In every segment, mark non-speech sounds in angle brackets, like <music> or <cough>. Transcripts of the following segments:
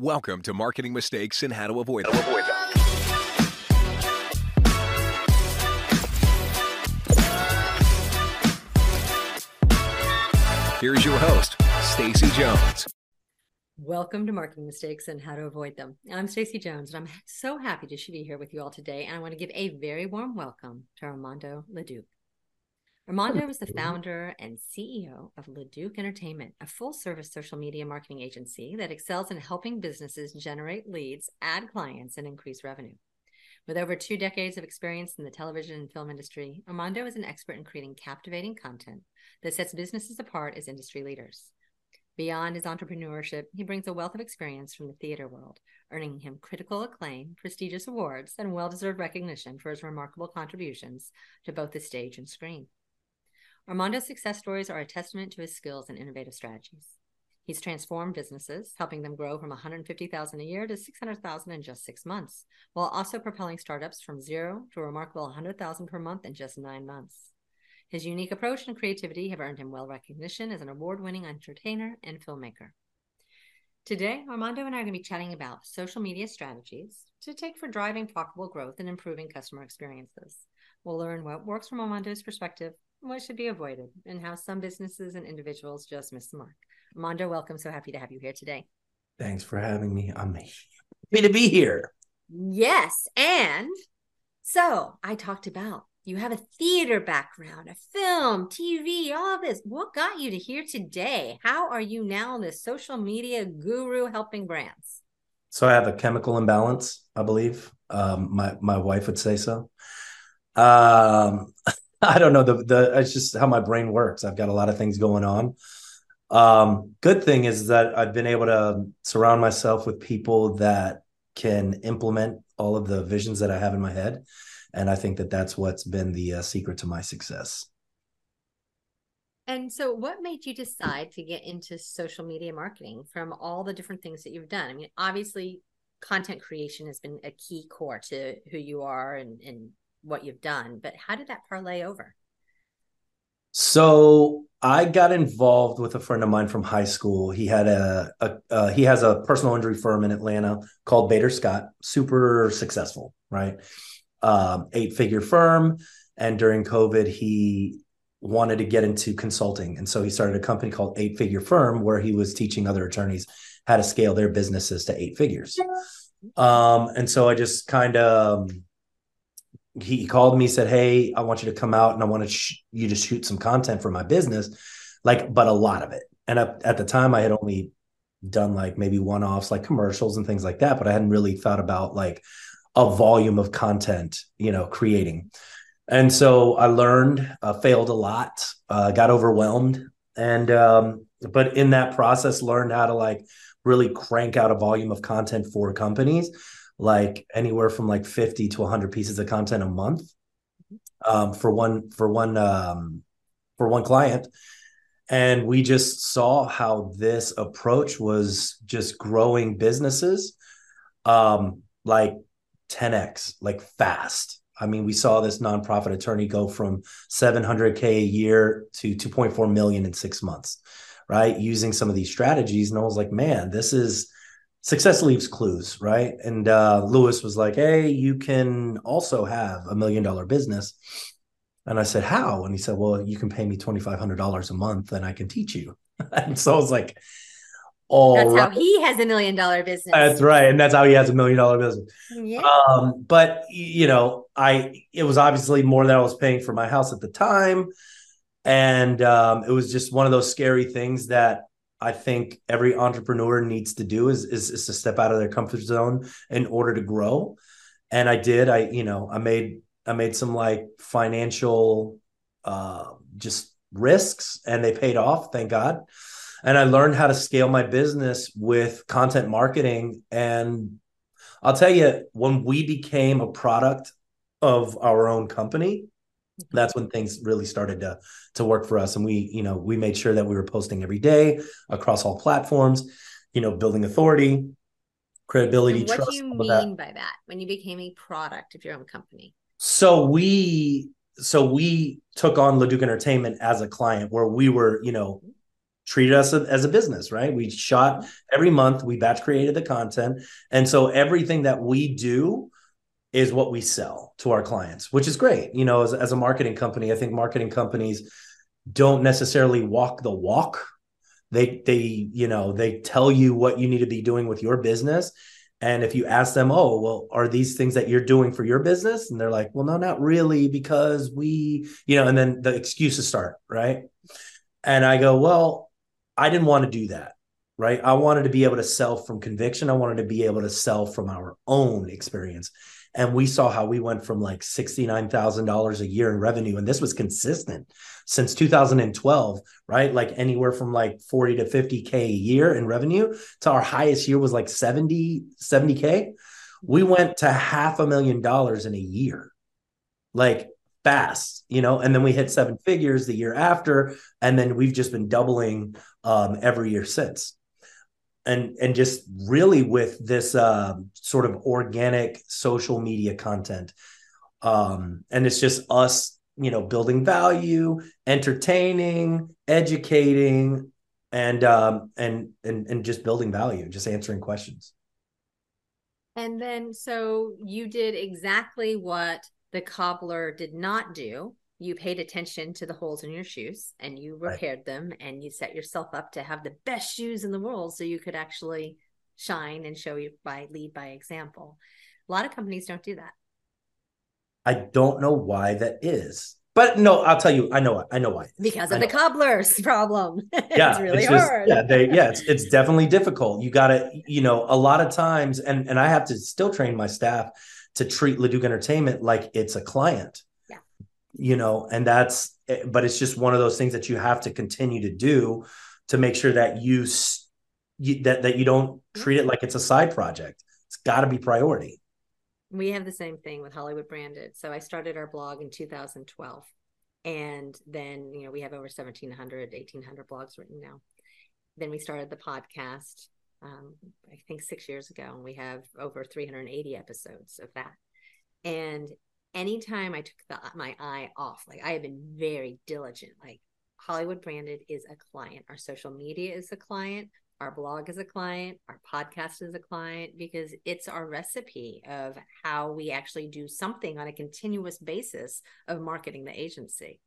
Welcome to Marketing Mistakes and How to Avoid Them. Here's your host, Stacy Jones. Welcome to Marketing Mistakes and How to Avoid Them. I'm Stacy Jones, and I'm so happy to be here with you all today. And I want to give a very warm welcome to Armando LeDuc. Armando is the founder and CEO of LeDuc Entertainment, a full service social media marketing agency that excels in helping businesses generate leads, add clients, and increase revenue. With over two decades of experience in the television and film industry, Armando is an expert in creating captivating content that sets businesses apart as industry leaders. Beyond his entrepreneurship, he brings a wealth of experience from the theater world, earning him critical acclaim, prestigious awards, and well deserved recognition for his remarkable contributions to both the stage and screen. Armando's success stories are a testament to his skills and innovative strategies. He's transformed businesses, helping them grow from 150,000 a year to 600,000 in just 6 months, while also propelling startups from zero to a remarkable 100,000 per month in just 9 months. His unique approach and creativity have earned him well recognition as an award-winning entertainer and filmmaker. Today, Armando and I are going to be chatting about social media strategies to take for driving profitable growth and improving customer experiences. We'll learn what works from Armando's perspective, what should be avoided, and how some businesses and individuals just miss the mark. Armando, welcome. So happy to have you here today. Thanks for having me. I'm happy to be here. Yes. And so I talked about you have a theater background, a film, TV, all of this. What got you to here today? How are you now the social media guru helping brands? So I have a chemical imbalance, I believe. Um, my my wife would say so. Um, <laughs> I don't know the the it's just how my brain works. I've got a lot of things going on. Um, good thing is that I've been able to surround myself with people that can implement all of the visions that I have in my head, and I think that that's what's been the uh, secret to my success. And so, what made you decide to get into social media marketing from all the different things that you've done? I mean, obviously, content creation has been a key core to who you are and, and what you've done, but how did that parlay over? So I got involved with a friend of mine from high school. He had a, a uh, he has a personal injury firm in Atlanta called Bader Scott, super successful, right? Um, eight figure firm, and during COVID, he wanted to get into consulting, and so he started a company called Eight Figure Firm, where he was teaching other attorneys how to scale their businesses to eight figures. Um, and so I just kind of he called me said hey i want you to come out and i want to sh- you to shoot some content for my business. Like but a lot of it. And at, the time i had only done like maybe one-offs like commercials and things like that but i hadn't really thought about like a volume of content you know creating. And so i learned uh, failed a lot uh, got overwhelmed and um, but in that process learned how to like really crank out a volume of content for companies like anywhere from like 50 to 100 pieces of content a month um, for one for one um, for one client. And we just saw how this approach was just growing businesses um, like 10x like fast. I mean we saw this nonprofit attorney go from 700k a year to 2.4 million in six months right? Using some of these strategies. And i was like man this is success leaves clues, right? And uh, Lewis was like, "Hey, you can also have a million dollar business." And I said, "How?" And he said, "Well, you can pay me twenty five hundred dollars a month, and I can teach you." <laughs> and so I was like, "All that's right. how he has a million dollar business." That's right, and that's how he has a million dollar business. Yeah. Um, but you know, I it was obviously more than I was paying for my house at the time, and um, it was just one of those scary things that I think every entrepreneur needs to do is, is, is to step out of their comfort zone in order to grow. And I did. I you know I made I made some like financial uh, just risks, and they paid off. Thank God. And I learned how to scale my business with content marketing. And I'll tell you, when we became a product of our own company, that's when things really started to to work for us and we you know we made sure that we were posting every day across all platforms you know building authority credibility and what trust, do you mean that. by that when you became a product of your own company so we so we took on leduc entertainment as a client where we were you know treated us as a business, right? We shot mm-hmm. every month, we batch created the content. And so everything that we do is what we sell to our clients, which is great. You know, as, as a marketing company, I think marketing companies don't necessarily walk the walk. They they, you know, they tell you what you need to be doing with your business. And if you ask them, oh, well, are these things that you're doing for your business? And they're like, well, no, not really, because we, you know, and then the excuses start, right? And I go, well, I didn't want to do that, right? I wanted to be able to sell from conviction. I wanted to be able to sell from our own experience and we saw how we went from like $69,000 a year in revenue and this was consistent since 2012 right? Like anywhere from like 40 to 50k a year in revenue to our highest year was like 70 70k we went to half a million dollars in a year like fast you know? And then we hit seven figures the year after and then we've just been doubling um, every year since and and just really with this uh, sort of organic social media content. Um, and it's just us you know building value entertaining educating and um and and and just building value just answering questions. And then so you did exactly what the cobbler did not do you paid attention to the holes in your shoes and you repaired right. them and you set yourself up to have the best shoes in the world so you could actually shine and show you by lead by example. A lot of companies don't do that. I don't know why that is. But no, I'll tell you, I know I know why. Because of the cobbler's <laughs> problem. <laughs> Yeah, it's really it's just, hard. Yeah, they yeah, it's it's definitely difficult. You gotta, you know, a lot of times, and and I have to still train my staff to treat Leduc Entertainment like it's a client you know, and that's, but it's just one of those things that you have to continue to do to make sure that you, you that, that you don't treat it like it's a side project. It's got to be priority. We have the same thing with Hollywood Branded. So I started our blog in 2012. And then, you know, we have over 1,700, 1,800 blogs written now. Then we started the podcast, um, I think six years ago, and we have over 380 episodes of that. And anytime I took the, my eye off, like I have been very diligent. Like Hollywood Branded is a client, our social media is a client, our blog is a client, our podcast is a client, because it's our recipe of how we actually do something on a continuous basis of marketing the agency.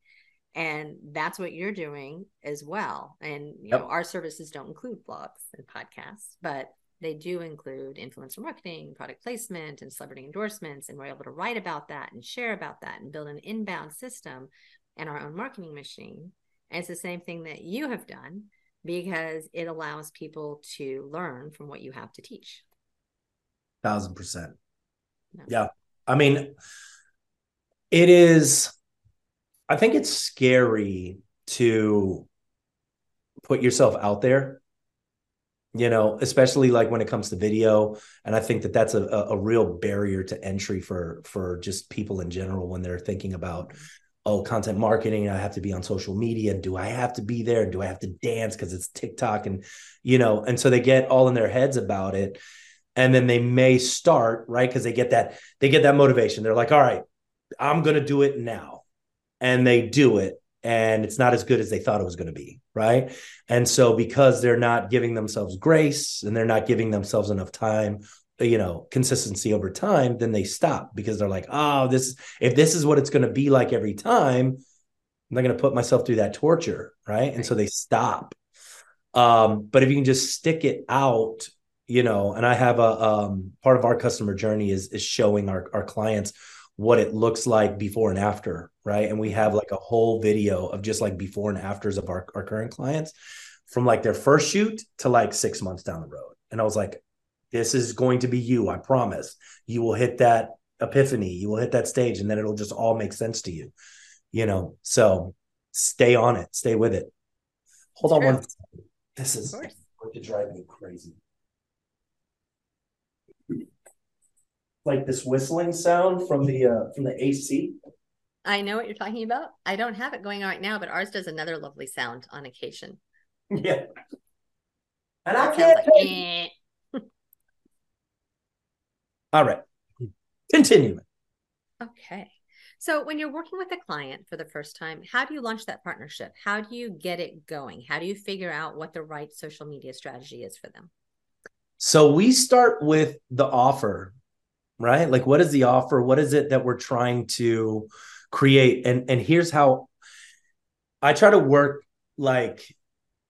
And that's what you're doing as well. And you yep. know, our services don't include blogs and podcasts, but they do include influencer marketing, product placement, and celebrity endorsements. And we're able to write about that and share about that and build an inbound system and our own marketing machine. And it's the same thing that you have done because it allows people to learn from what you have to teach. Thousand percent. No. Yeah. I mean, it is, I think it's scary to put yourself out there you know especially like when it comes to video. And i think that that's a, a real barrier to entry for for just people in general when they're thinking about oh content marketing i have to be on social media. Do i have to be there? Do i have to dance because it's tiktok? And you know and so they get all in their heads about it. And then they may start right because they get that they get that motivation. They're like all right i'm going to do it now. And they do it and it's not as good as they thought it was going to be right? And so because they're not giving themselves grace and they're not giving themselves enough time you know consistency over time then they stop because they're like oh this if this is what it's going to be like every time i'm not going to put myself through that torture right? And so they stop. Um but if you can just stick it out you know and i have a um part of our customer journey is is showing our our clients what it looks like before and after, right? And we mm-hmm. have like a whole video of just like before and afters of our, our current clients from like their first shoot to like six months down the road. And I was like, this is going to be you, I promise. You will hit that epiphany, you will hit that stage, and then it'll just all make sense to you. You know, so stay on it, stay with it. Hold on one. This is going to drive me crazy. Like this whistling sound from the uh, from the AC. I know what you're talking about. I don't have it going on right now, but ours does another lovely sound on occasion. <laughs> Yeah. And I can't. Like, eh. <laughs> All right. Continuing. Okay. So, when you're working with a client for the first time, how do you launch that partnership? How do you get it going? How do you figure out what the right social media strategy is for them? So, we start with the offer, right? Like, what is the offer? What is it that we're trying to create? And and here's how I try to work like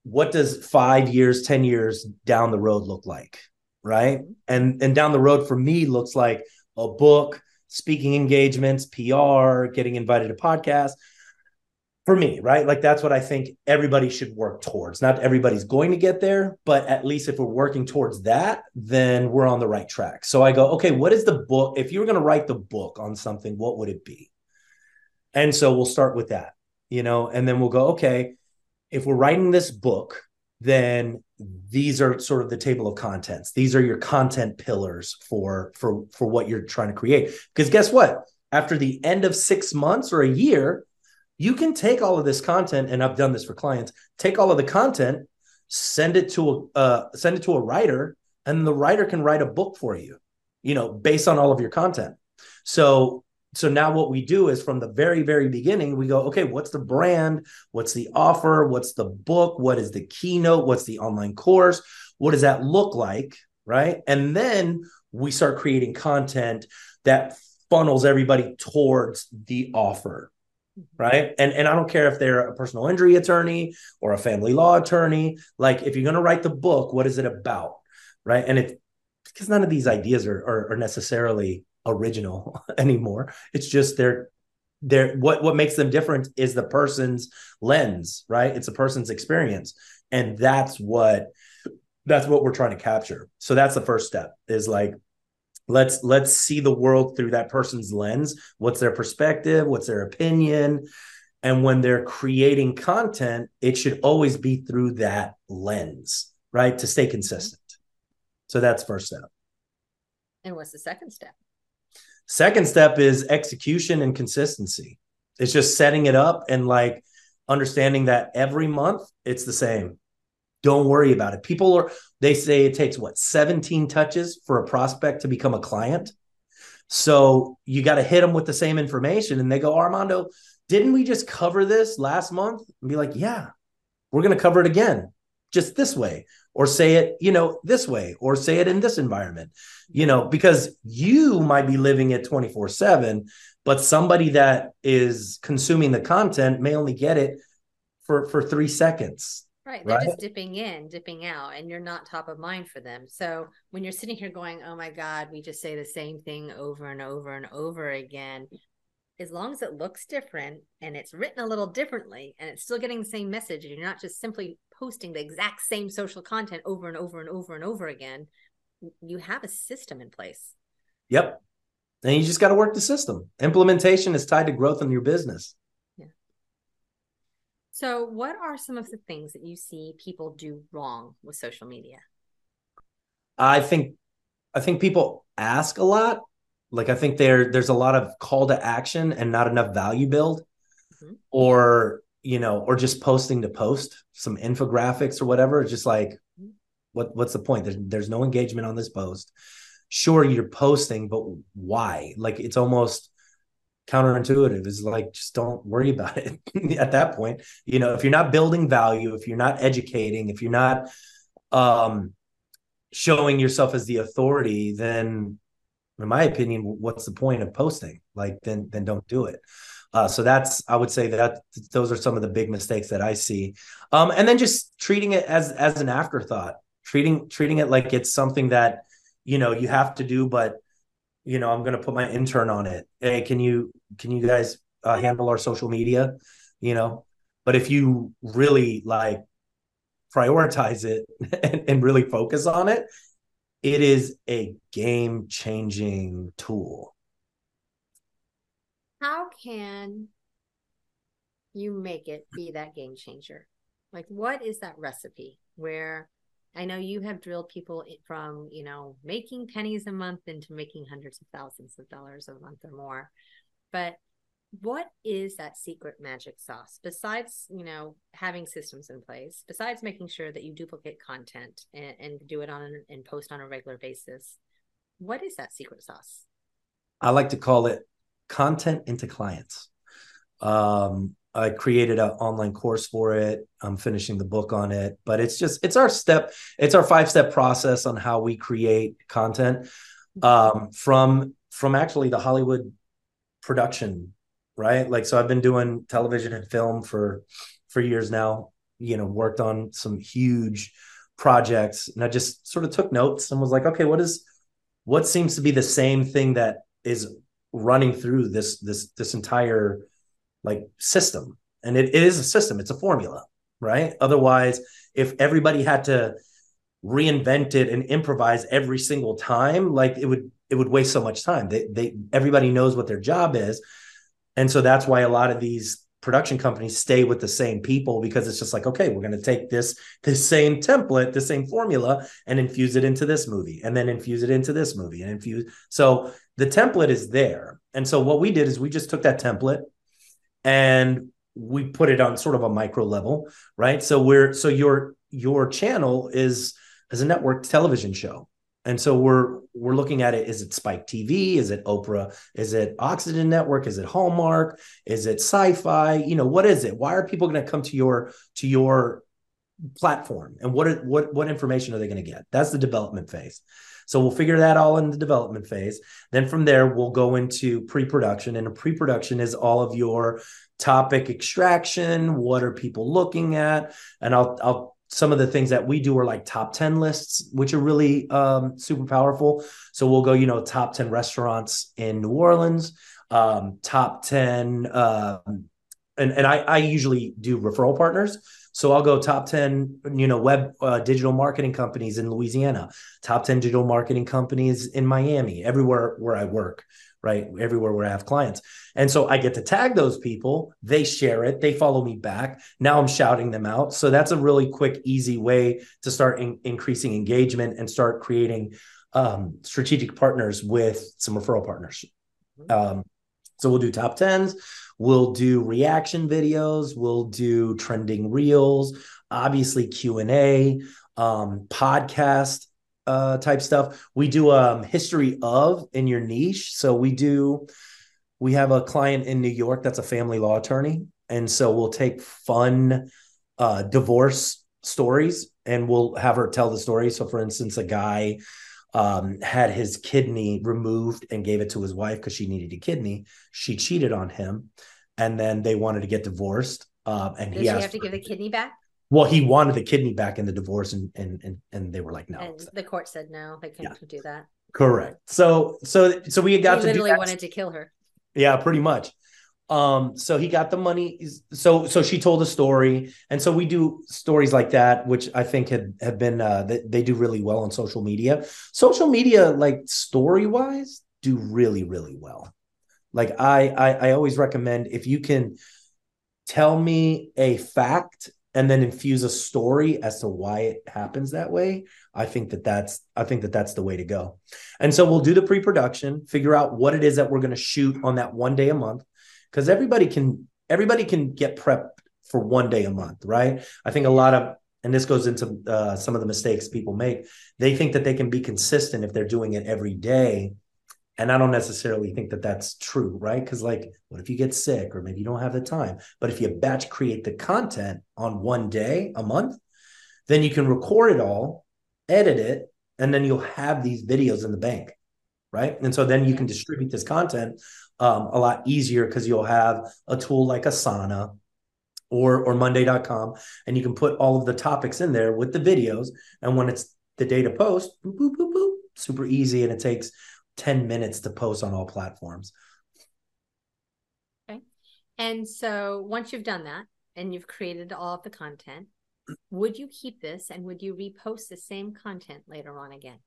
what does 5 years, 10 years down the road look like, right? And and down the road for me looks like a book, speaking engagements, PR, getting invited to podcasts. For me, right? Like that's what I think everybody should work towards. Not everybody's going to get there, but at least if we're working towards that, then we're on the right track. So I go, okay, what is the book? If you were going to write the book on something, what would it be? And so we'll start with that, you know, and then we'll go, okay, if we're writing this book, then these are sort of the table of contents. These are your content pillars for for for what you're trying to create. Because guess what? After the end of 6 months or a year, you can take all of this content and I've done this for clients. Take all of the content, send it to a uh, send it to a writer and the writer can write a book for you. You know, based on all of your content. So so now what we do is from the very very beginning we go okay what's the brand what's the offer what's the book what is the keynote what's the online course what does that look like right and then we start creating content that funnels everybody towards the offer Mm-hmm. right and and i don't care if they're a personal injury attorney or a family law attorney like if you're going to write the book what is it about right and if because none of these ideas are, are, are necessarily original <laughs> anymore. It's just they're they're what what makes them different is the person's lens, right? It's a person's experience. And that's what that's what we're trying to capture. So that's the first step is like let's let's see the world through that person's lens. What's their perspective? What's their opinion? And when they're creating content, it should always be through that lens, right? To stay consistent. So that's first step. And what's the second step? Second step is execution and consistency. It's just setting it up and like understanding that every month it's the same. Don't worry about it. People are, they say it takes what, 17 touches for a prospect to become a client. So you got to hit them with the same information. And they go, Armando, didn't we just cover this last month? And be like, yeah, we're going to cover it again, just this way or say it you know this way or say it in this environment you know because you might be living it 24 7 but somebody that is consuming the content may only get it for for three seconds right they're right? just dipping in dipping out and you're not top of mind for them. So when you're sitting here going oh my god we just say the same thing over and over and over again as long as it looks different and it's written a little differently and it's still getting the same message and you're not just simply posting the exact same social content over and over and over and over again you have a system in place. Yep. And you just got to work the system. Implementation is tied to growth in your business so what are some of the things that you see people do wrong with social media i think i think people ask a lot like I think there there's a lot of call to action and not enough value build, mm-hmm. or you know, or just posting to post some infographics or whatever. It's just like, mm-hmm. what what's the point? There's there's no engagement on this post. Sure, you're posting, but why? Like it's almost counterintuitive. Is like just don't worry about it <laughs> at that point. You know, if you're not building value, if you're not educating, if you're not um showing yourself as the authority, then in my opinion, what's the point of posting? Like, then then don't do it. Uh, so that's I would say that those are some of the big mistakes that I see. Um, and then just treating it as as an afterthought, treating treating it like it's something that you know you have to do, but you know I'm going to put my intern on it. Hey, can you can you guys uh, handle our social media? You know, but if you really like prioritize it <laughs> and, and really focus on it, it is a game changing tool. How can you make it be that game changer? Like, what is that recipe where I know you have drilled people from, you know, making pennies a month into making hundreds of thousands of dollars a month or more. But what is that secret magic sauce besides you know having systems in place besides making sure that you duplicate content and, and do it on and post on a regular basis what is that secret sauce i like to call it content into clients. Um, I created an online course for it. I'm finishing the book on it, but it's just it's our step, it's our five step process on how we create content um, from from actually the Hollywood production, right? Like so, I've been doing television and film for for years now. You know, worked on some huge projects, and I just sort of took notes and was like, okay, what is what seems to be the same thing that is running through this this this entire like system. And it, is a system. It's a formula right? Otherwise if everybody had to reinvent it and improvise every single time like it would it would waste so much time. They they everybody knows what their job is. And so that's why a lot of these production companies stay with the same people because it's just like okay we're going to take this this same template the same formula and infuse it into this movie and then infuse it into this movie and infuse so the template is there. And so what we did is we just took that template and we put it on sort of a micro level right? So we're so your your channel is as a network television show. And so we're we're looking at it is it spike tv is it oprah? Is it oxygen network? Is it hallmark? Is it sci-fi? You know what is it? Why are people going to come to your to your platform? And what are, what what information are they going to get? That's the development phase so we'll figure that all in the development phase. Then from there we'll go into pre-production and a pre-production is all of your topic extraction what are people looking at and i'll i'll some of the things that we do are like top 10 lists which are really um, super powerful. So we'll go you know top 10 restaurants in new orleans um, top 10 um, and, and I, I usually do referral partners so i'll go top 10 you know web uh, digital marketing companies in louisiana top 10 digital marketing companies in miami everywhere where i work right? Everywhere where I have clients. And so I get to tag those people, they share it, they follow me back. Now I'm shouting them out. So that's a really quick, easy way to start in- increasing engagement and start creating um, strategic partners with some referral partners. Mm-hmm. Um, so we'll do top 10s, we'll do reaction videos, we'll do trending reels, obviously Q&A, um, podcast uh, type stuff. We do um, history of in your niche. So we do, we have a client in New York that's a family law attorney. And so we'll take fun uh, divorce stories and we'll have her tell the story. So, for instance, a guy um, had his kidney removed and gave it to his wife because she needed a kidney. She cheated on him, and then they wanted to get divorced. Uh, and Does he have to give the kidney back? well, he wanted the kidney back in the divorce, and and and, and they were like, no. And the court said no, they couldn't do that. Correct. So so so we got he to do literally wanted to kill her. Yeah, pretty much. Um, so he got the money. So so she told a story, and so we do stories like that, which I think had have been uh, they, they do really well on social media. Social media, like story wise, do really really well. Like I, I I always recommend if you can tell me a fact and then infuse a story as to why it happens that way i think that that's i think that that's the way to go and so we'll do the pre-production figure out what it is that we're going to shoot on that one day a month because everybody can everybody can get prepped for one day a month right i think a lot of and this goes into uh, some of the mistakes people make they think that they can be consistent if they're doing it every day and I don't necessarily think that that's true, right? Because, like, what if you get sick or maybe you don't have the time? But if you batch create the content on one day a month, then you can record it all, edit it, and then you'll have these videos in the bank, right? And so then you can distribute this content um, a lot easier because you'll have a tool like Asana or or Monday.com, and you can put all of the topics in there with the videos. And when it's the day to post, boop, boop, boop, boop, super easy, and it takes 10 minutes to post on all platforms. Okay. And so once you've done that and you've created all of the content, would you keep this and would you repost the same content later on again?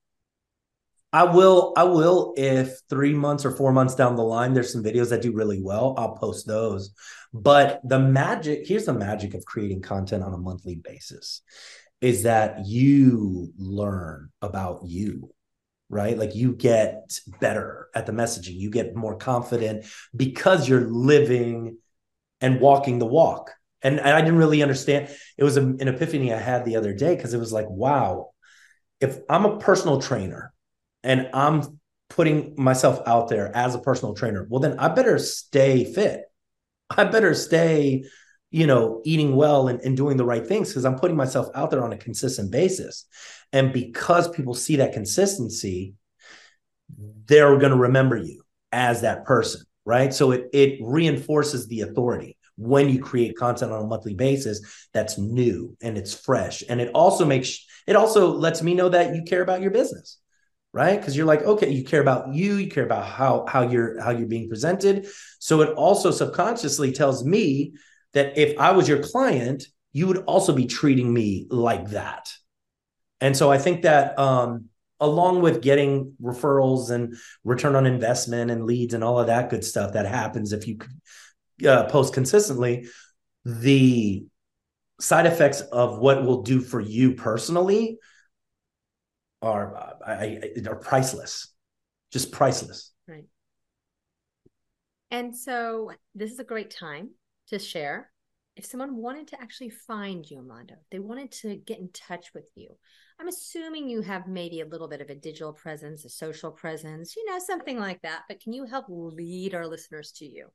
I will, I will, if three months or four months down the line, there's some videos that do really well, I'll post those. But the magic, here's the magic of creating content on a monthly basis is that you learn about you right? Like you get better at the messaging, you get more confident because you're living and walking the walk. And, and I didn't really understand. It was a, an epiphany I had the other day because it was like, wow, if I'm a personal trainer and I'm putting myself out there as a personal trainer, well, then I better stay fit. I better stay, you know, eating well and, and doing the right things because I'm putting myself out there on a consistent basis. And because people see that consistency, they're going to remember you as that person, right? So it it reinforces the authority when you create content on a monthly basis that's new and it's fresh and it also makes it also lets me know that you care about your business right? Because you're like okay you care about you you care about how how you're how you're being presented. So it also subconsciously tells me that if i was your client you would also be treating me like that. And so i think that um along with getting referrals and return on investment and leads and all of that good stuff that happens if you uh, post consistently the side effects of what will do for you personally are I, I, are priceless, just priceless. Right. And so this is a great time to share. If someone wanted to actually find you, Armando, they wanted to get in touch with you. I'm assuming you have maybe a little bit of a digital presence, a social presence, you know, something like that. But can you help lead our listeners to you?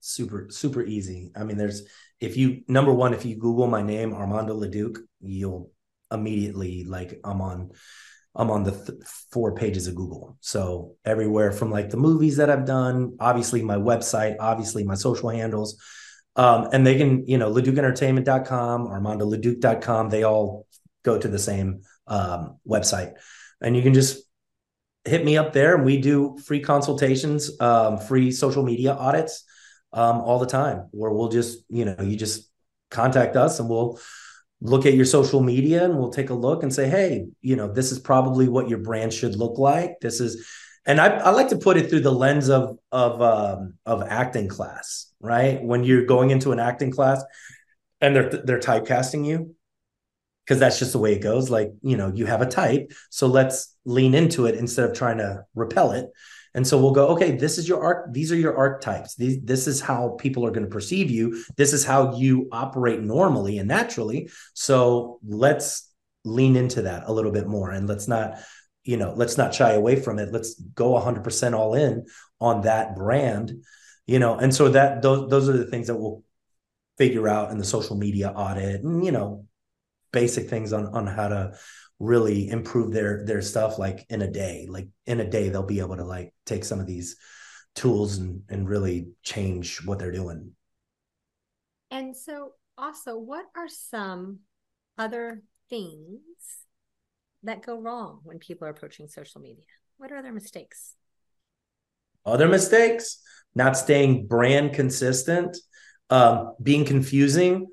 Super, super easy. I mean, there's if you number one, if you Google my name, Armando Leduc, you'll immediately like I'm on I'm on the th- four pages of Google. So everywhere from like the movies that I've done, obviously my website, obviously my social handles. Um, and they can, you know, LeducEntertainment.com, ArmandoLeduc.com, they all go to the same um, website. And you can just hit me up there and we do free consultations, um, free social media audits um, all the time where we'll just, you know, you just contact us and we'll look at your social media and we'll take a look and say, hey, you know, this is probably what your brand should look like. This is, and I, I like to put it through the lens of of um, of acting class, right? When you're going into an acting class and they're they're typecasting you, because that's just the way it goes. Like you know, you have a type, so let's lean into it instead of trying to repel it. And so we'll go, okay, this is your arc. These are your archetypes. These, this is how people are going to perceive you. This is how you operate normally and naturally. So let's lean into that a little bit more and let's not, you know, let's not shy away from it. Let's go 100% all in on that brand, you know. And so that those those are the things that we'll figure out in the social media audit and you know basic things on on how to really improve their their stuff like in a day like in a day they'll be able to like take some of these tools and and really change what they're doing. And so also what are some other things that go wrong when people are approaching social media? What are other mistakes? Other mistakes? Not staying brand consistent um, being confusing.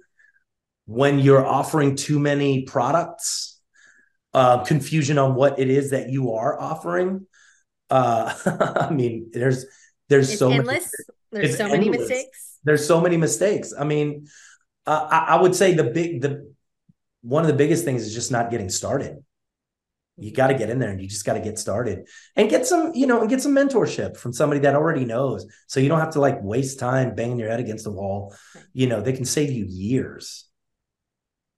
When you're offering too many products uh, confusion on what it is that you are offering. Uh, <laughs> I mean, there's there's it's so endless. Many, there's so endless. many mistakes. There's so many mistakes. I mean, uh, I, I would say the big the one of the biggest things is just not getting started. You got to get in there and you just got to get started and get some, you know, and get some mentorship from somebody that already knows. So you don't have to like waste time banging your head against the wall. You know, they can save you years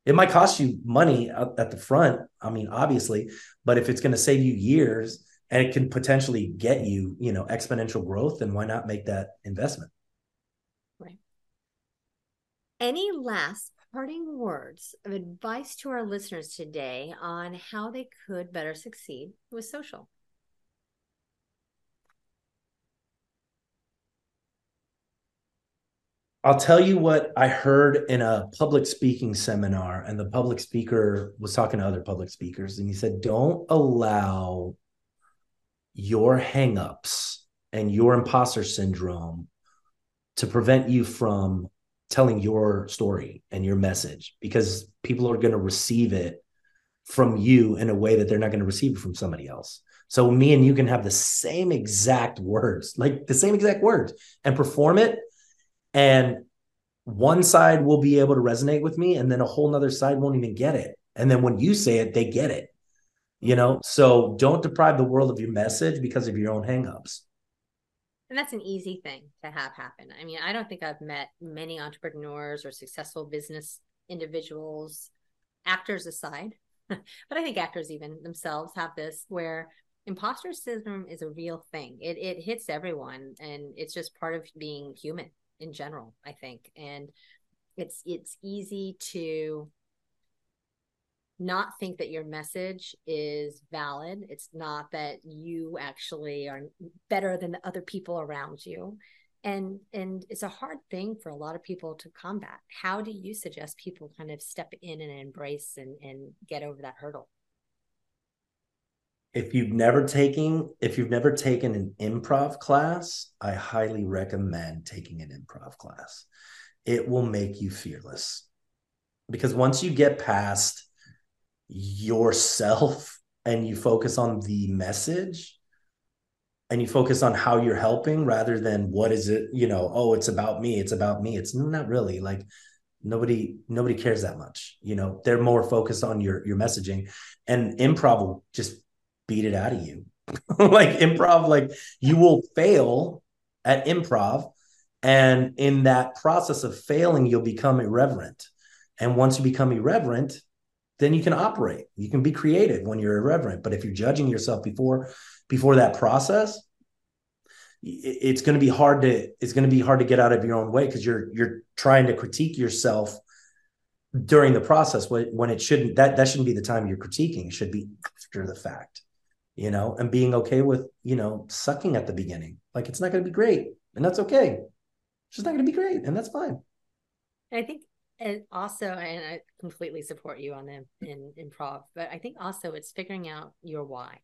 it might cost you money at the front. I mean, obviously, but if it's going to save you years and it can potentially get you, you know, exponential growth, then why not make that investment? Right. Any last parting words of advice to our listeners today on how they could better succeed with social? I'll tell you what I heard in a public speaking seminar, and the public speaker was talking to other public speakers, and he said, Don't allow your hangups and your imposter syndrome to prevent you from telling your story and your message because people are going to receive it from you in a way that they're not going to receive it from somebody else. So me and you can have the same exact words, like the same exact words, and perform it and one side will be able to resonate with me and then a whole nother side won't even get it. And then when you say it they get it you know? So don't deprive the world of your message because of your own hangups. And that's an easy thing to have happen. I mean i don't think i've met many entrepreneurs or successful business individuals actors aside <laughs> but i think actors even themselves have this where imposter syndrome is a real thing. It it hits everyone, and it's just part of being human in general. I think, and it's it's easy to not think that your message is valid. It's not that you actually are better than the other people around you. And and it's a hard thing for a lot of people to combat. How do you suggest people kind of step in and embrace and, and get over that hurdle? If you've never taken if you've never taken an improv class, I highly recommend taking an improv class. It will make you fearless. Because once you get past yourself and you focus on the message and you focus on how you're helping rather than what is it you know oh it's about me it's about me it's not really like nobody nobody cares that much you know they're more focused on your your messaging and improv will just beat it out of you <laughs> like improv like you will fail at improv and in that process of failing you'll become irreverent and once you become irreverent then you can operate. You can be creative when you're irreverent. But if you're judging yourself before before that process, it's going to be hard to it's going to be hard to get out of your own way because you're you're trying to critique yourself during the process when it shouldn't that that shouldn't be the time you're critiquing it should be after the fact you know and being okay with you know sucking at the beginning. Like it's not going to be great and that's okay. It's just not going to be great and that's fine. I think and also and i completely support you on them in improv but i think also it's figuring out your why.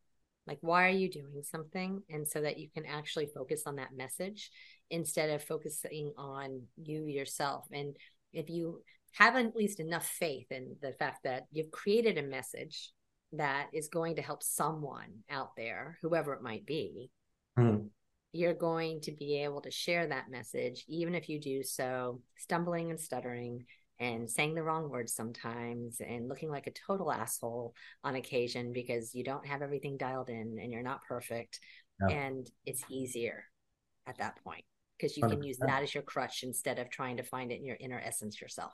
Like why are you doing something? And so that you can actually focus on that message instead of focusing on you yourself. And if you have at least enough faith in the fact that you've created a message that is going to help someone out there whoever it might be mm you're going to be able to share that message even if you do so stumbling and stuttering and saying the wrong words sometimes and looking like a total asshole on occasion because you don't have everything dialed in and you're not perfect. And it's easier at that point because you 100%. can use that as your crutch instead of trying to find it in your inner essence yourself.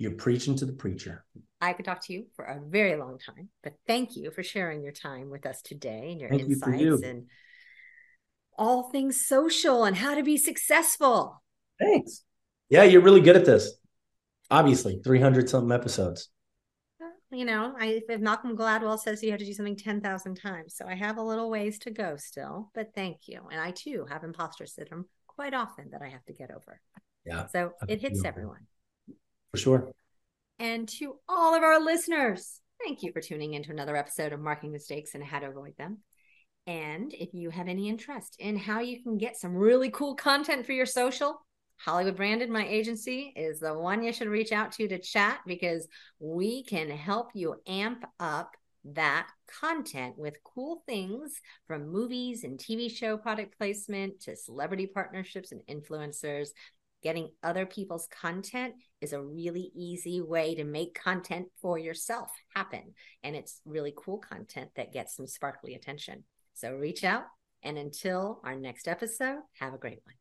You're preaching to the preacher. I could talk to you for a very long time, but thank you for sharing your time with us today and your thank insights you and all things social and how to be successful. Thanks. Yeah, you're really good at this. Obviously, 300 something episodes. You know, I, if Malcolm Gladwell says you have to do something 10,000 times. So I have a little ways to go still, but thank you. And I too have imposter syndrome quite often that I have to get over. Yeah. So it hits everyone. For sure. And to all of our listeners, thank you for tuning into another episode of Marketing Mistakes and How to Avoid Them. And if you have any interest in how you can get some really cool content for your social, Hollywood Branded, my agency, is the one you should reach out to to chat because we can help you amp up that content with cool things from movies and TV show product placement to celebrity partnerships and influencers. Getting other people's content is a really easy way to make content for yourself happen. And it's really cool content that gets some sparkly attention. So reach out. And until our next episode, have a great one.